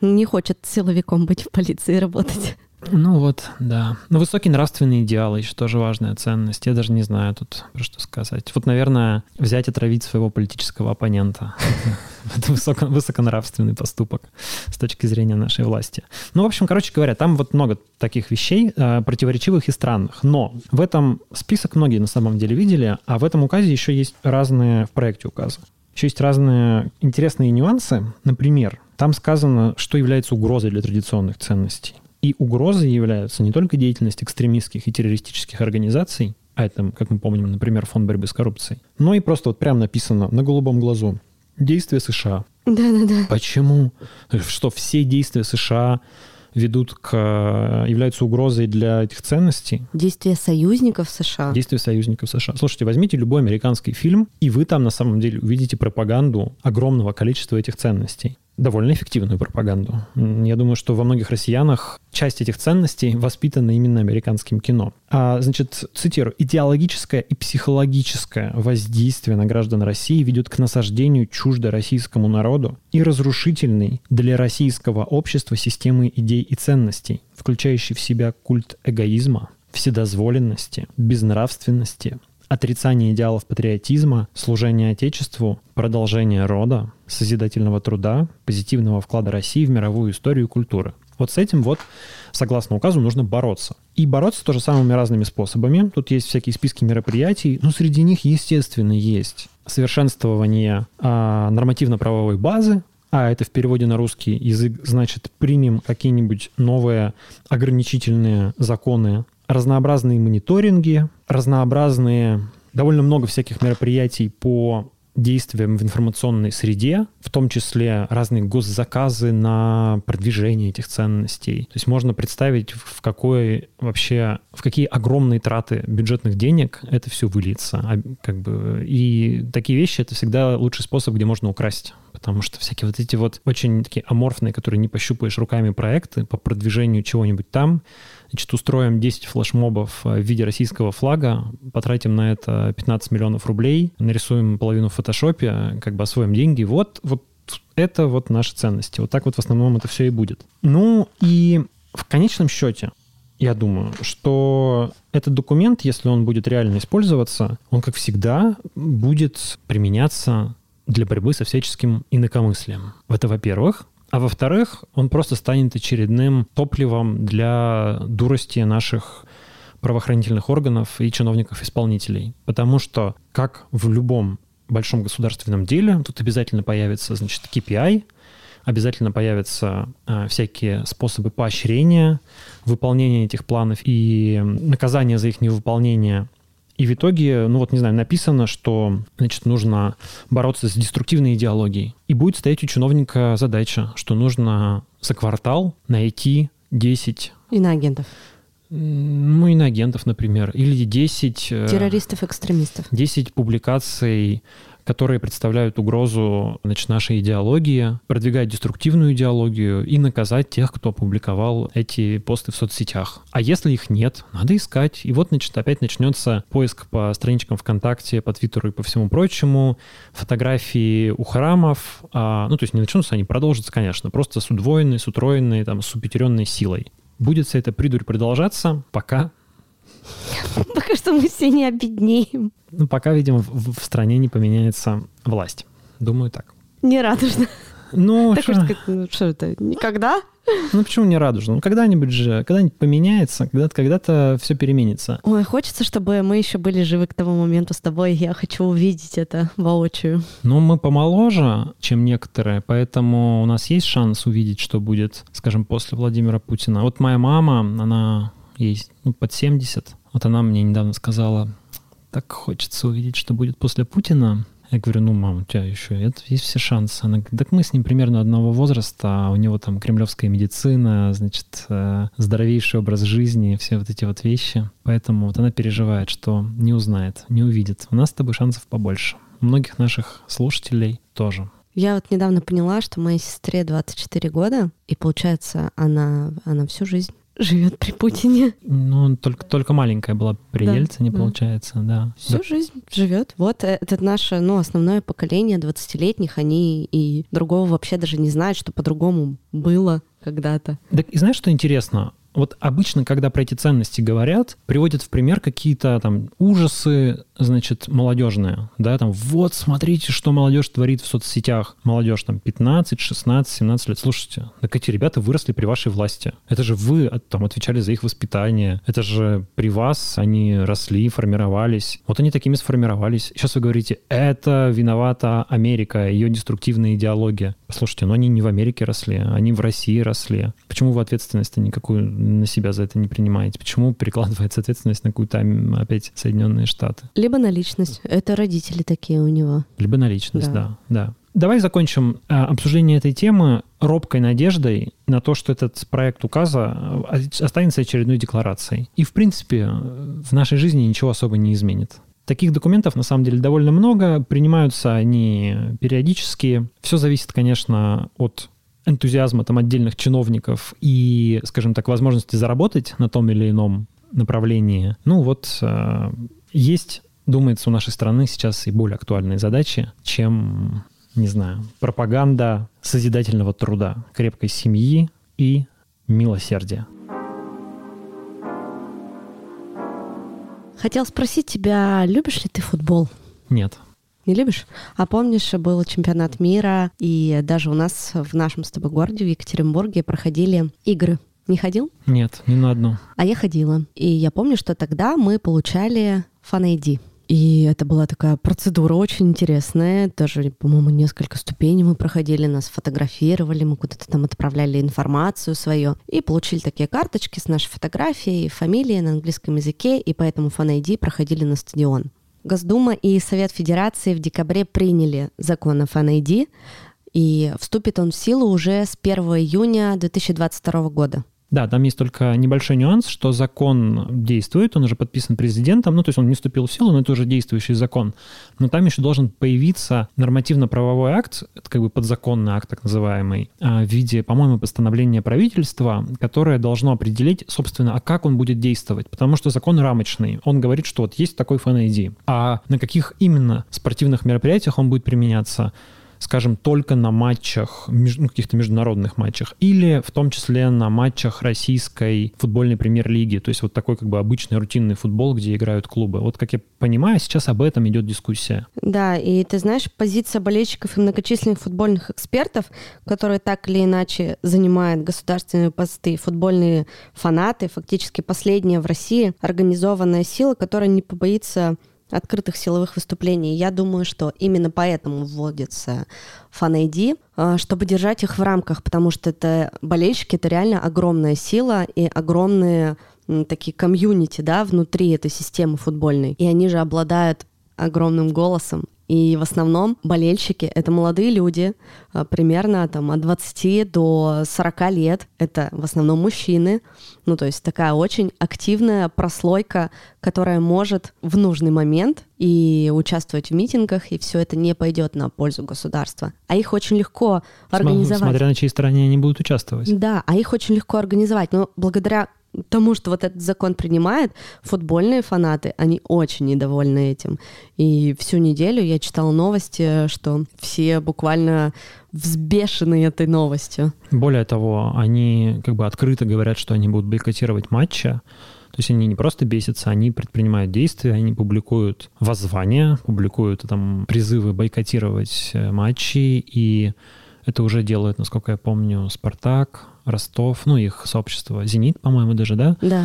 не хочет силовиком быть в полиции работать. Ну вот, да. Но высокие нравственные идеалы еще тоже важная ценность. Я даже не знаю тут что сказать. Вот, наверное, взять и отравить своего политического оппонента. Это высоко, высоконравственный поступок с точки зрения нашей власти. Ну, в общем, короче говоря, там вот много таких вещей, э, противоречивых и странных. Но в этом список многие на самом деле видели, а в этом указе еще есть разные в проекте указа. Еще есть разные интересные нюансы. Например, там сказано, что является угрозой для традиционных ценностей. И угрозой являются не только деятельность экстремистских и террористических организаций, а это, как мы помним, например, Фонд борьбы с коррупцией, но и просто вот прям написано на голубом глазу действия США. Да-да-да. Почему? Что все действия США ведут к... являются угрозой для этих ценностей. Действия союзников США. Действия союзников США. Слушайте, возьмите любой американский фильм, и вы там на самом деле увидите пропаганду огромного количества этих ценностей довольно эффективную пропаганду. Я думаю, что во многих россиянах часть этих ценностей воспитана именно американским кино. А, значит, цитирую, идеологическое и психологическое воздействие на граждан России ведет к насаждению чуждо российскому народу и разрушительной для российского общества системы идей и ценностей, включающей в себя культ эгоизма, вседозволенности, безнравственности, отрицание идеалов патриотизма, служение Отечеству, продолжение рода, созидательного труда, позитивного вклада России в мировую историю и культуру. Вот с этим вот, согласно указу, нужно бороться. И бороться тоже самыми разными способами. Тут есть всякие списки мероприятий, но среди них, естественно, есть совершенствование а, нормативно-правовой базы, а это в переводе на русский язык значит примем какие-нибудь новые ограничительные законы разнообразные мониторинги, разнообразные, довольно много всяких мероприятий по действиям в информационной среде, в том числе разные госзаказы на продвижение этих ценностей. То есть можно представить, в какой вообще, в какие огромные траты бюджетных денег это все выльется. А, как бы, и такие вещи — это всегда лучший способ, где можно украсть потому что всякие вот эти вот очень такие аморфные, которые не пощупаешь руками проекты по продвижению чего-нибудь там, значит, устроим 10 флешмобов э, в виде российского флага, потратим на это 15 миллионов рублей, нарисуем половину в фотошопе, как бы освоим деньги. Вот, вот это вот наши ценности. Вот так вот в основном это все и будет. Ну и в конечном счете, я думаю, что этот документ, если он будет реально использоваться, он, как всегда, будет применяться для борьбы со всяческим инакомыслием. Это во-первых. А во-вторых, он просто станет очередным топливом для дурости наших правоохранительных органов и чиновников-исполнителей. Потому что, как в любом большом государственном деле, тут обязательно появится, значит, KPI, обязательно появятся э, всякие способы поощрения выполнения этих планов и наказания за их невыполнение и в итоге, ну вот, не знаю, написано, что, значит, нужно бороться с деструктивной идеологией. И будет стоять у чиновника задача, что нужно за квартал найти 10... Иноагентов. Ну, иноагентов, например. Или 10... Э, Террористов-экстремистов. 10 публикаций которые представляют угрозу значит, нашей идеологии, продвигать деструктивную идеологию и наказать тех, кто опубликовал эти посты в соцсетях. А если их нет, надо искать. И вот значит, опять начнется поиск по страничкам ВКонтакте, по Твиттеру и по всему прочему, фотографии у храмов. А, ну, то есть не начнутся, они продолжатся, конечно, просто с удвоенной, с утроенной, там, с упятеренной силой. Будет вся эта придурь продолжаться, пока Пока что мы все не обеднеем. Ну, пока, видимо, в, в стране не поменяется власть. Думаю, так. Не радужно. Ну, Так шо- хочется сказать, ну что это, никогда? ну почему не радужно? Ну когда-нибудь же, когда-нибудь поменяется, когда-то, когда-то все переменится. Ой, хочется, чтобы мы еще были живы к тому моменту с тобой. Я хочу увидеть это воочию. Но мы помоложе, чем некоторые, поэтому у нас есть шанс увидеть, что будет, скажем, после Владимира Путина. Вот моя мама, она есть ну, под 70. Вот она мне недавно сказала, так хочется увидеть, что будет после Путина. Я говорю, ну, мам, у тебя еще это, есть все шансы. Она говорит, так мы с ним примерно одного возраста, а у него там кремлевская медицина, значит, э, здоровейший образ жизни, все вот эти вот вещи. Поэтому вот она переживает, что не узнает, не увидит. У нас с тобой шансов побольше. У многих наших слушателей тоже. Я вот недавно поняла, что моей сестре 24 года, и получается, она, она всю жизнь живет при Путине. Ну, только, только маленькая была при Да, Ельцине, да. получается, да. Всю Да. жизнь живет. Вот это наше, ну, основное поколение 20-летних. Они и другого вообще даже не знают, что по-другому было когда-то. Так, и знаешь, что интересно? Вот обычно, когда про эти ценности говорят, приводят в пример какие-то там ужасы, значит, молодежные, да, там, вот, смотрите, что молодежь творит в соцсетях. Молодежь там 15, 16, 17 лет. Слушайте, так эти ребята выросли при вашей власти. Это же вы там отвечали за их воспитание. Это же при вас они росли, формировались. Вот они такими сформировались. Сейчас вы говорите, это виновата Америка, ее деструктивная идеология. Послушайте, ну они не в Америке росли, они в России росли. Почему вы ответственность никакую на себя за это не принимаете? Почему перекладывается ответственность на какую-то опять Соединенные Штаты? Либо на личность. Это родители такие у него. Либо на личность, Да. да. да. Давай закончим а, обсуждение этой темы робкой надеждой на то, что этот проект указа а, останется очередной декларацией. И, в принципе, в нашей жизни ничего особо не изменит. Таких документов, на самом деле, довольно много. Принимаются они периодически. Все зависит, конечно, от энтузиазма там отдельных чиновников и, скажем так, возможности заработать на том или ином направлении. Ну вот э, есть, думается, у нашей страны сейчас и более актуальные задачи, чем, не знаю, пропаганда созидательного труда, крепкой семьи и милосердия. Хотел спросить тебя, любишь ли ты футбол? Нет. Не любишь? А помнишь, был чемпионат мира, и даже у нас в нашем с тобой городе, в Екатеринбурге, проходили игры. Не ходил? Нет, ни на одну. А я ходила. И я помню, что тогда мы получали фан-айди. И это была такая процедура очень интересная. Даже, по-моему, несколько ступеней мы проходили, нас фотографировали, мы куда-то там отправляли информацию свою. И получили такие карточки с нашей фотографией, фамилией на английском языке, и поэтому фан-айди проходили на стадион. Госдума и Совет Федерации в декабре приняли закон о фан-айди, и вступит он в силу уже с 1 июня 2022 года. Да, там есть только небольшой нюанс, что закон действует, он уже подписан президентом, ну, то есть он не вступил в силу, но это уже действующий закон. Но там еще должен появиться нормативно-правовой акт, как бы подзаконный акт так называемый, а, в виде, по-моему, постановления правительства, которое должно определить, собственно, а как он будет действовать. Потому что закон рамочный. Он говорит, что вот есть такой фан-ID. А на каких именно спортивных мероприятиях он будет применяться, скажем, только на матчах, ну, каких-то международных матчах, или в том числе на матчах российской футбольной премьер-лиги, то есть вот такой как бы обычный рутинный футбол, где играют клубы. Вот как я понимаю, сейчас об этом идет дискуссия. Да, и ты знаешь, позиция болельщиков и многочисленных футбольных экспертов, которые так или иначе занимают государственные посты, футбольные фанаты, фактически последняя в России организованная сила, которая не побоится открытых силовых выступлений. Я думаю, что именно поэтому вводится фан-ID, э, чтобы держать их в рамках, потому что это болельщики, это реально огромная сила и огромные такие комьюнити, да, внутри этой системы футбольной. И они же обладают огромным голосом. И в основном болельщики — это молодые люди, а, примерно там, от 20 до 40 лет. Это в основном мужчины. Ну, то есть такая очень активная прослойка, которая может в нужный момент и участвовать в митингах, и все это не пойдет на пользу государства. А их очень легко организовать. Смотря на чьей стороне они будут участвовать. Да, а их очень легко организовать. Но благодаря тому, что вот этот закон принимает, футбольные фанаты, они очень недовольны этим. И всю неделю я читала новости, что все буквально взбешены этой новостью. Более того, они как бы открыто говорят, что они будут бойкотировать матчи. То есть они не просто бесятся, они предпринимают действия, они публикуют воззвания, публикуют там призывы бойкотировать э, матчи и Это уже делают, насколько я помню, «Спартак», Ростов, ну, их сообщество, «Зенит», по-моему, даже, да? Да.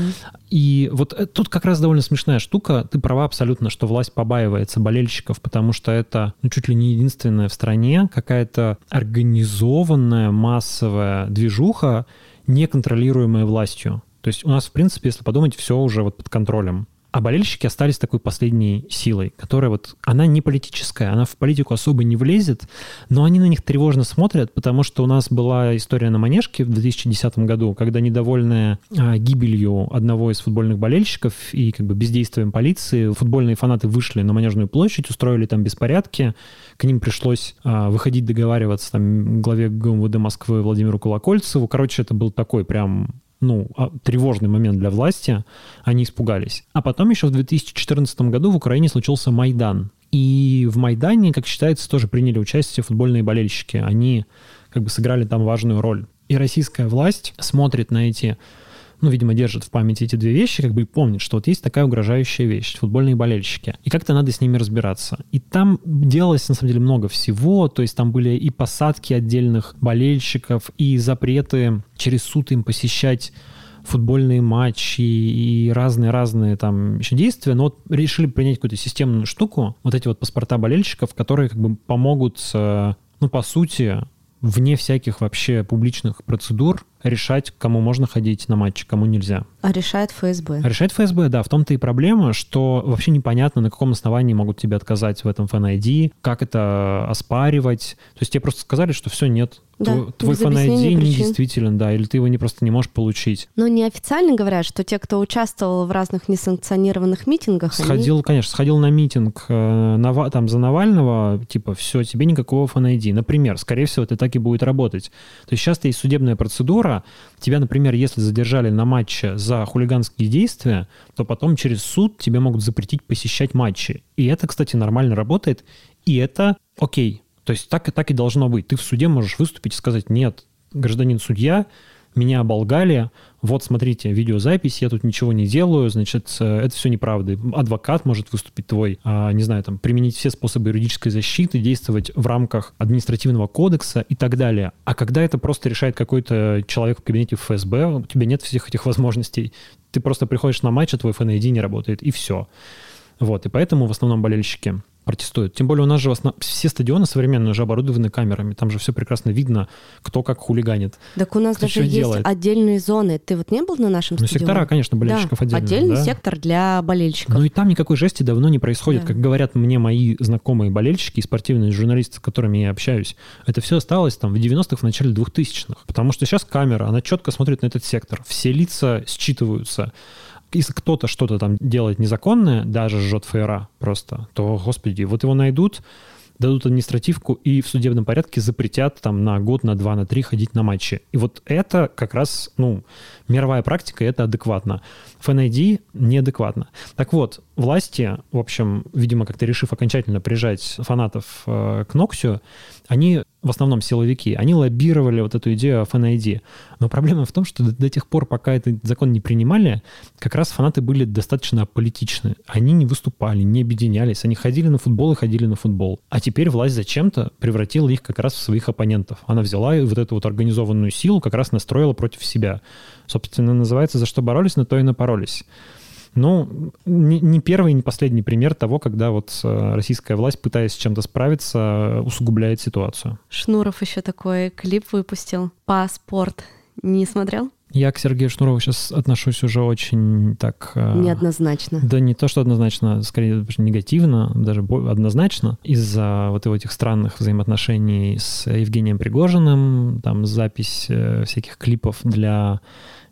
И вот э, тут как раз довольно смешная штука. Ты права абсолютно, что власть побаивается болельщиков, потому что это ну, чуть ли не единственная в стране какая-то организованная массовая движуха, неконтролируемая властью. То есть у нас, в принципе, если подумать, все уже вот под контролем. А болельщики остались такой последней силой, которая вот, она не политическая, она в политику особо не влезет, но они на них тревожно смотрят, потому что у нас была история на Манежке в 2010 году, когда недовольная а, гибелью одного из футбольных болельщиков и как бы бездействием полиции, футбольные фанаты вышли на Манежную площадь, устроили там беспорядки, к ним пришлось а, выходить договариваться там главе ГУМВД Москвы Владимиру Колокольцеву. Короче, это был такой прям ну, а, тревожный момент для власти, они испугались. А потом еще в 2014 году в Украине случился Майдан. И в Майдане, как считается, тоже приняли участие футбольные болельщики. Они как бы сыграли там важную роль. И российская власть смотрит на эти ну, видимо, держит в памяти эти две вещи, как бы и помнит, что вот есть такая угрожающая вещь, футбольные болельщики, и как-то надо с ними разбираться. И там делалось, на самом деле, много всего, то есть там были и посадки отдельных болельщиков, и запреты через суд им посещать футбольные матчи и разные-разные там еще действия, но вот решили принять какую-то системную штуку, вот эти вот паспорта болельщиков, которые как бы помогут, ну, по сути, вне всяких вообще публичных процедур решать, кому можно ходить на матчи, кому нельзя. А решает ФСБ. А решает ФСБ, да. В том-то и проблема, что вообще непонятно, на каком основании могут тебе отказать в этом Fan как это оспаривать. То есть тебе просто сказали, что все, нет, да, твой, твой Fan не действителен, да, или ты его не просто не можешь получить. Но неофициально говорят, что те, кто участвовал в разных несанкционированных митингах, Сходил, они... конечно, сходил на митинг э, на, там за Навального, типа, все, тебе никакого Fan Например, скорее всего, это так и будет работать. То есть сейчас есть судебная процедура, тебя, например, если задержали на матче за хулиганские действия, то потом через суд тебе могут запретить посещать матчи. И это, кстати, нормально работает, и это окей. То есть так и так и должно быть. Ты в суде можешь выступить и сказать, нет, гражданин судья, меня оболгали, вот смотрите, видеозапись, я тут ничего не делаю, значит, э, это все неправда. Адвокат может выступить твой, а, не знаю, там, применить все способы юридической защиты, действовать в рамках административного кодекса и так далее. А когда это просто решает какой-то человек в кабинете ФСБ, у тебя нет всех этих возможностей, ты просто приходишь на матч, а твой FNID не работает, и все. Вот, и поэтому в основном болельщики протестуют. Тем более у нас же основ... все стадионы современные уже оборудованы камерами. Там же все прекрасно видно, кто как хулиганит. Так у нас даже есть делает. отдельные зоны. Ты вот не был на нашем ну, стадионе? сектора, конечно, болельщиков да, отдельно. Отдельный да? сектор для болельщиков. Ну и там никакой жести давно не происходит. Да. Как говорят мне мои знакомые болельщики и спортивные журналисты, с которыми я общаюсь, это все осталось там в 90-х, в начале 2000-х. Потому что сейчас камера, она четко смотрит на этот сектор. Все лица считываются если кто-то что-то там делает незаконное, даже жжет ФРА просто, то, господи, вот его найдут, дадут административку и в судебном порядке запретят там на год, на два, на три ходить на матчи. И вот это как раз, ну, мировая практика, это адекватно. FNID неадекватно. Так вот, власти, в общем, видимо, как-то решив окончательно прижать фанатов э, к Ноксию, они в основном силовики, они лоббировали вот эту идею FNID. Но проблема в том, что до, до тех пор, пока этот закон не принимали, как раз фанаты были достаточно аполитичны. Они не выступали, не объединялись, они ходили на футбол и ходили на футбол. А теперь власть зачем-то превратила их как раз в своих оппонентов. Она взяла вот эту вот организованную силу как раз настроила против себя. Собственно, называется «За что боролись, на то и напоролись». Ну, не первый, не последний пример того, когда вот э, российская власть, пытаясь с чем-то справиться, усугубляет ситуацию. Шнуров еще такой клип выпустил. «Паспорт». Не смотрел? Я к Сергею Шнурову сейчас отношусь уже очень так... Э, Неоднозначно. Да не то, что однозначно, скорее негативно, даже однозначно, из-за вот его этих странных взаимоотношений с Евгением Пригожиным, там запись э, всяких клипов для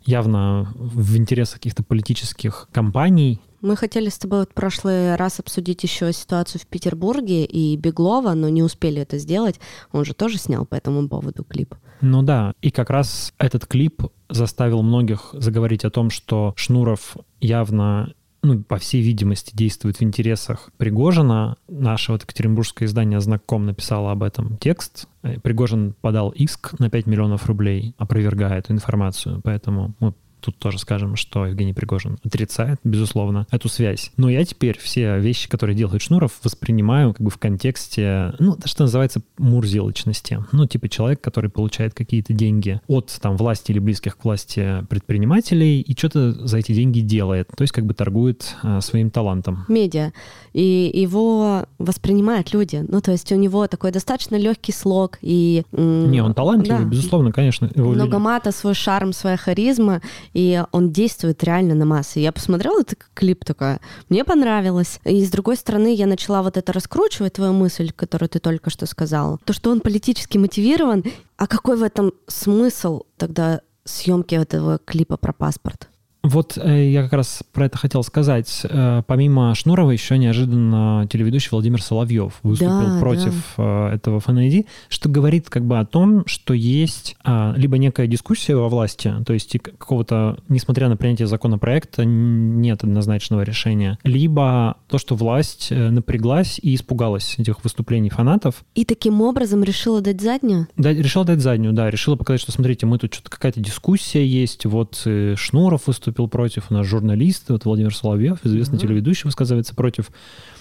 явно в интересах каких-то политических кампаний. Мы хотели с тобой в прошлый раз обсудить еще ситуацию в Петербурге и Беглова, но не успели это сделать. Он же тоже снял по этому поводу клип. Ну да, и как раз этот клип заставил многих заговорить о том, что Шнуров явно ну, по всей видимости, действует в интересах Пригожина. Наше вот екатеринбургское издание «Знаком» написало об этом текст. Пригожин подал иск на 5 миллионов рублей, опровергая эту информацию. Поэтому мы тут тоже скажем, что Евгений Пригожин отрицает, безусловно, эту связь. Но я теперь все вещи, которые делает Шнуров, воспринимаю как бы в контексте, ну, что называется мурзилочности. Ну, типа человек, который получает какие-то деньги от там власти или близких к власти предпринимателей и что-то за эти деньги делает. То есть как бы торгует а, своим талантом. Медиа. И его воспринимают люди. Ну, то есть у него такой достаточно легкий слог. И, Не, он талантливый, да. безусловно, конечно. Много мата, свой шарм, своя харизма, и он действует реально на массы. Я посмотрела этот клип такая, мне понравилось. И с другой стороны, я начала вот это раскручивать, твою мысль, которую ты только что сказал. То, что он политически мотивирован, а какой в этом смысл тогда съемки этого клипа про паспорт? Вот э, я как раз про это хотел сказать. Э, помимо Шнурова еще неожиданно телеведущий Владимир Соловьев выступил да, против да. Э, этого ФНИД, что говорит как бы о том, что есть а, либо некая дискуссия во власти, то есть какого-то, несмотря на принятие законопроекта, нет однозначного решения, либо то, что власть напряглась и испугалась этих выступлений фанатов. И таким образом решила дать заднюю? Да, решила дать заднюю, да, решила показать, что смотрите, мы тут что-то какая-то дискуссия есть, вот Шнуров выступил выступил против, у нас журналист, вот Владимир Соловьев, известный mm-hmm. телеведущий, высказывается против.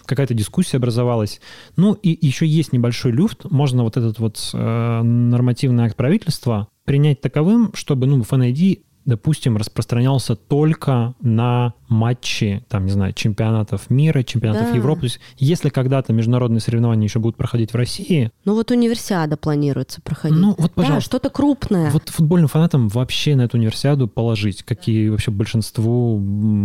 Какая-то дискуссия образовалась. Ну и еще есть небольшой люфт. Можно вот этот вот э, нормативный акт правительства принять таковым, чтобы ну, FNID допустим, распространялся только на матчи, там, не знаю, чемпионатов мира, чемпионатов да. Европы. То есть, если когда-то международные соревнования еще будут проходить в России... Ну вот универсиада планируется проходить. Ну вот, пожалуйста. Да, что-то крупное. Вот футбольным фанатам вообще на эту универсиаду положить, как и вообще большинству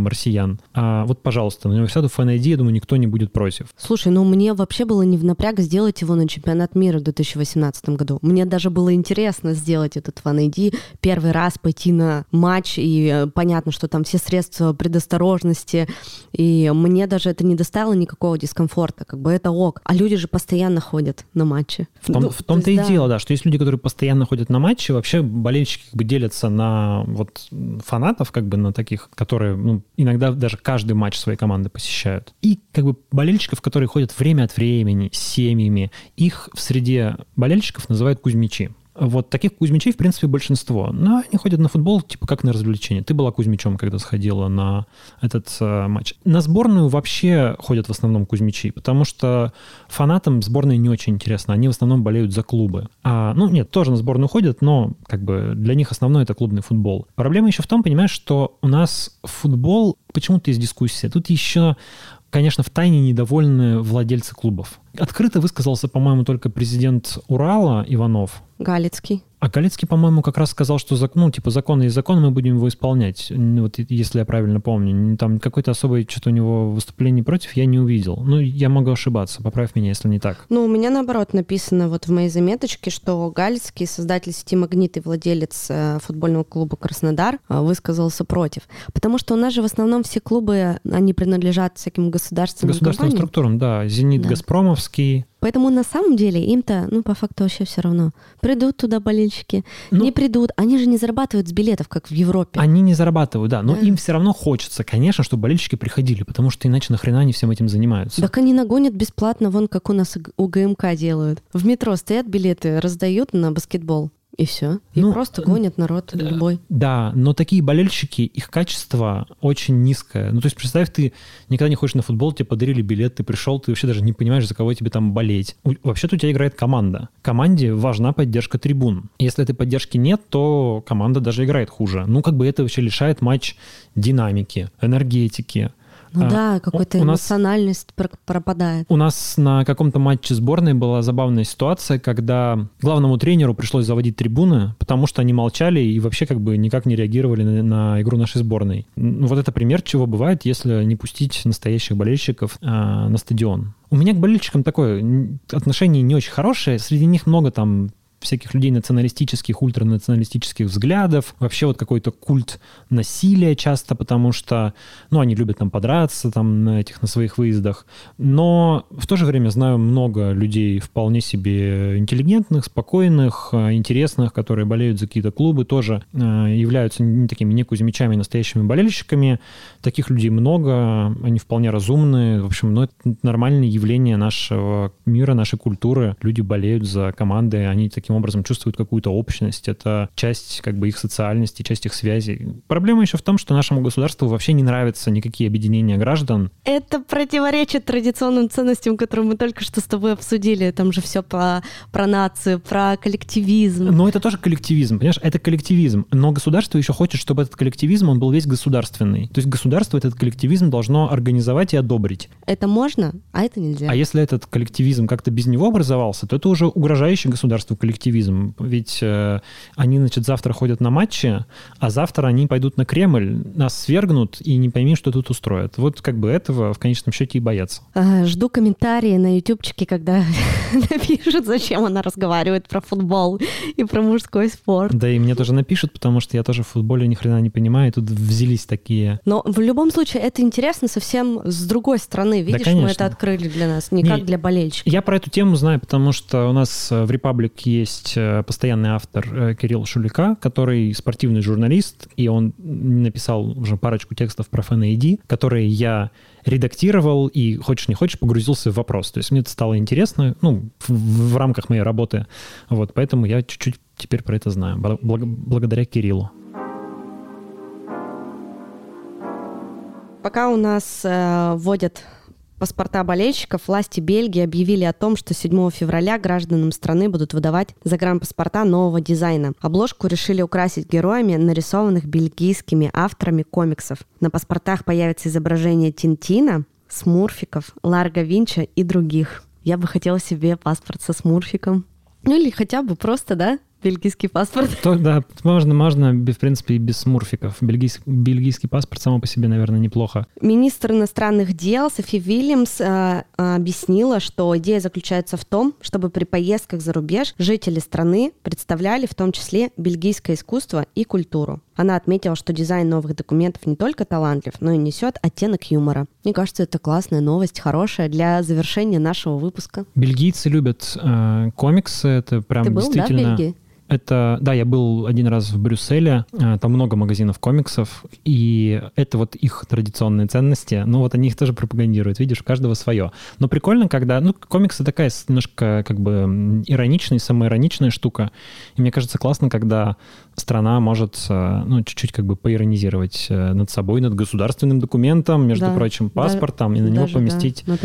россиян. А вот, пожалуйста, на универсиаду FNID, я думаю, никто не будет против. Слушай, ну мне вообще было не в напряг сделать его на чемпионат мира в 2018 году. Мне даже было интересно сделать этот FNID, первый раз пойти на матч, и э, понятно, что там все средства предосторожности, и мне даже это не доставило никакого дискомфорта, как бы это ок. А люди же постоянно ходят на матчи. В, том, ну, в том-то то и да. дело, да, что есть люди, которые постоянно ходят на матчи, вообще болельщики как бы делятся на вот фанатов, как бы на таких, которые ну, иногда даже каждый матч своей команды посещают. И как бы болельщиков, которые ходят время от времени, с семьями, их в среде болельщиков называют кузьмичи. Вот таких Кузьмичей, в принципе, большинство. Но они ходят на футбол, типа, как на развлечение. Ты была Кузьмичом, когда сходила на этот э, матч. На сборную вообще ходят в основном Кузьмичи, потому что фанатам сборной не очень интересно. Они в основном болеют за клубы. А, ну, нет, тоже на сборную ходят, но как бы для них основной это клубный футбол. Проблема еще в том, понимаешь, что у нас футбол почему-то есть дискуссия. Тут еще конечно, в тайне недовольны владельцы клубов. Открыто высказался, по-моему, только президент Урала Иванов. Галицкий. А Галицкий, по-моему, как раз сказал, что ну, типа закон есть закон, мы будем его исполнять. Вот если я правильно помню. Там какой-то особой что-то у него выступлений против я не увидел. Ну, я могу ошибаться, поправь меня, если не так. Ну, у меня наоборот написано вот в моей заметочке, что Галицкий, создатель сети «Магнит» и владелец э, футбольного клуба «Краснодар», э, высказался против. Потому что у нас же в основном все клубы, они принадлежат всяким государственным Государственным компаниям. структурам, да. «Зенит» да. «Газпромовский», Поэтому на самом деле им-то, ну, по факту вообще все равно. Придут туда болельщики, ну, не придут. Они же не зарабатывают с билетов, как в Европе. Они не зарабатывают, да. Но да. им все равно хочется, конечно, чтобы болельщики приходили, потому что иначе нахрена они всем этим занимаются. Так они нагонят бесплатно, вон как у нас у ГМК делают. В метро стоят билеты, раздают на баскетбол. И все. И ну, просто гонят народ да, любой. Да, но такие болельщики, их качество очень низкое. Ну, то есть, представь, ты никогда не ходишь на футбол, тебе подарили билет, ты пришел, ты вообще даже не понимаешь, за кого тебе там болеть. Вообще-то у тебя играет команда. Команде важна поддержка трибун. Если этой поддержки нет, то команда даже играет хуже. Ну, как бы это вообще лишает матч динамики, энергетики. Ну а, да, какая-то эмоциональность нас, пропадает. У нас на каком-то матче сборной была забавная ситуация, когда главному тренеру пришлось заводить трибуны, потому что они молчали и вообще как бы никак не реагировали на, на игру нашей сборной. Ну, вот это пример, чего бывает, если не пустить настоящих болельщиков а, на стадион. У меня к болельщикам такое отношение не очень хорошее. Среди них много там всяких людей националистических, ультранационалистических взглядов, вообще вот какой-то культ насилия часто, потому что, ну, они любят там подраться там на этих, на своих выездах, но в то же время знаю много людей вполне себе интеллигентных, спокойных, э, интересных, которые болеют за какие-то клубы, тоже э, являются не такими не кузьмичами, настоящими болельщиками. Таких людей много, они вполне разумные, в общем, ну, это нормальное явление нашего мира, нашей культуры. Люди болеют за команды, они такие таким образом чувствуют какую-то общность, это часть как бы их социальности, часть их связи. Проблема еще в том, что нашему государству вообще не нравятся никакие объединения граждан. Это противоречит традиционным ценностям, которые мы только что с тобой обсудили. Там же все про, про нацию, про коллективизм. Но это тоже коллективизм, понимаешь? Это коллективизм. Но государство еще хочет, чтобы этот коллективизм, он был весь государственный. То есть государство этот коллективизм должно организовать и одобрить. Это можно, а это нельзя. А если этот коллективизм как-то без него образовался, то это уже угрожающий государству коллективизм. Ведь э, они, значит, завтра ходят на матчи, а завтра они пойдут на Кремль, нас свергнут и не пойми, что тут устроят. Вот как бы этого в конечном счете и боятся. А, жду комментарии на ютубчике, когда напишут, зачем она разговаривает про футбол и про мужской спорт. Да и мне тоже напишут, потому что я тоже в футболе ни хрена не понимаю, и тут взялись такие... Но в любом случае это интересно совсем с другой стороны. Видишь, да, мы это открыли для нас, не, не как для болельщиков. Я про эту тему знаю, потому что у нас в Republic есть э, постоянный автор э, Кирилл Шулика, который спортивный журналист, и он написал уже парочку текстов про FNAD, которые я редактировал и, хочешь не хочешь, погрузился в вопрос. То есть мне это стало интересно, ну, в, в рамках моей работы. Вот, поэтому я чуть-чуть теперь про это знаю, благ, благодаря Кириллу. Пока у нас э, вводят паспорта болельщиков, власти Бельгии объявили о том, что 7 февраля гражданам страны будут выдавать загранпаспорта нового дизайна. Обложку решили украсить героями, нарисованных бельгийскими авторами комиксов. На паспортах появится изображение Тинтина, Смурфиков, Ларго Винча и других. Я бы хотела себе паспорт со Смурфиком. Ну или хотя бы просто, да, бельгийский паспорт. То, да, можно, можно, в принципе, и без смурфиков. Бельгийский, бельгийский паспорт само по себе, наверное, неплохо. Министр иностранных дел Софи Вильямс э, объяснила, что идея заключается в том, чтобы при поездках за рубеж жители страны представляли в том числе бельгийское искусство и культуру. Она отметила, что дизайн новых документов не только талантлив, но и несет оттенок юмора. Мне кажется, это классная новость, хорошая для завершения нашего выпуска. Бельгийцы любят э, комиксы, это прям Ты был, действительно... Да, в Бельгии? Это, да, я был один раз в Брюсселе, э, там много магазинов комиксов, и это вот их традиционные ценности, ну вот они их тоже пропагандируют, видишь, у каждого свое. Но прикольно, когда, ну, комиксы такая немножко как бы ироничная, самоироничная штука, и мне кажется классно, когда страна может, э, ну, чуть-чуть как бы поиронизировать э, над собой, над государственным документом, между да, прочим, паспортом, да, и на него поместить да, на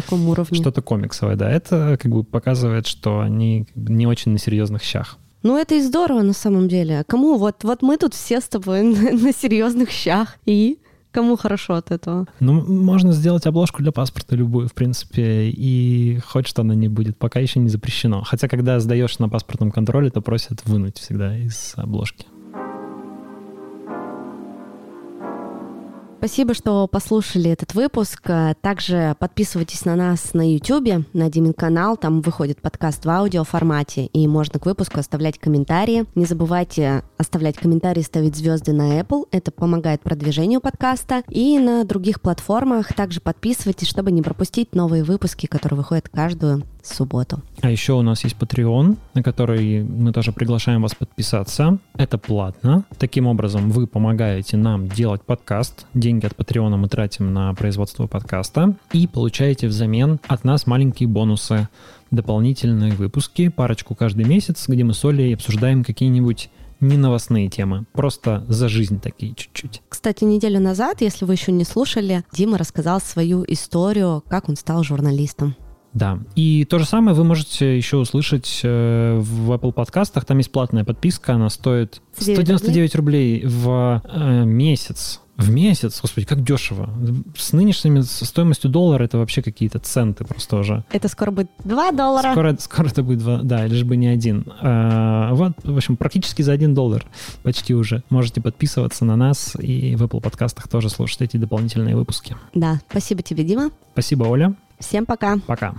что-то комиксовое, да. Это как бы показывает, что они не очень на серьезных щах. Ну, это и здорово на самом деле. А кому? Вот, вот мы тут все с тобой на, на серьезных щах. И кому хорошо от этого? Ну, можно сделать обложку для паспорта любую, в принципе, и хоть что она не будет, пока еще не запрещено. Хотя, когда сдаешь на паспортном контроле, то просят вынуть всегда из обложки. Спасибо, что послушали этот выпуск. Также подписывайтесь на нас на YouTube, на Димин канал. Там выходит подкаст в аудио формате, и можно к выпуску оставлять комментарии. Не забывайте оставлять комментарии, ставить звезды на Apple. Это помогает продвижению подкаста. И на других платформах также подписывайтесь, чтобы не пропустить новые выпуски, которые выходят каждую субботу. А еще у нас есть Patreon, на который мы тоже приглашаем вас подписаться. Это платно. Таким образом, вы помогаете нам делать подкаст. Деньги от Patreon мы тратим на производство подкаста. И получаете взамен от нас маленькие бонусы. Дополнительные выпуски, парочку каждый месяц, где мы с Олей обсуждаем какие-нибудь не новостные темы, просто за жизнь такие чуть-чуть. Кстати, неделю назад, если вы еще не слушали, Дима рассказал свою историю, как он стал журналистом. Да. И то же самое вы можете еще услышать э, в Apple подкастах. Там есть платная подписка, она стоит 199 рублей, рублей в э, месяц. В месяц, господи, как дешево. С нынешними стоимостью доллара это вообще какие-то центы просто уже. Это скоро будет 2 доллара. Скоро, скоро это будет 2, да, лишь бы не один. А, вот, в общем, практически за 1 доллар почти уже. Можете подписываться на нас и в Apple подкастах тоже слушать эти дополнительные выпуски. Да, спасибо тебе, Дима. Спасибо, Оля. Всем пока. Пока.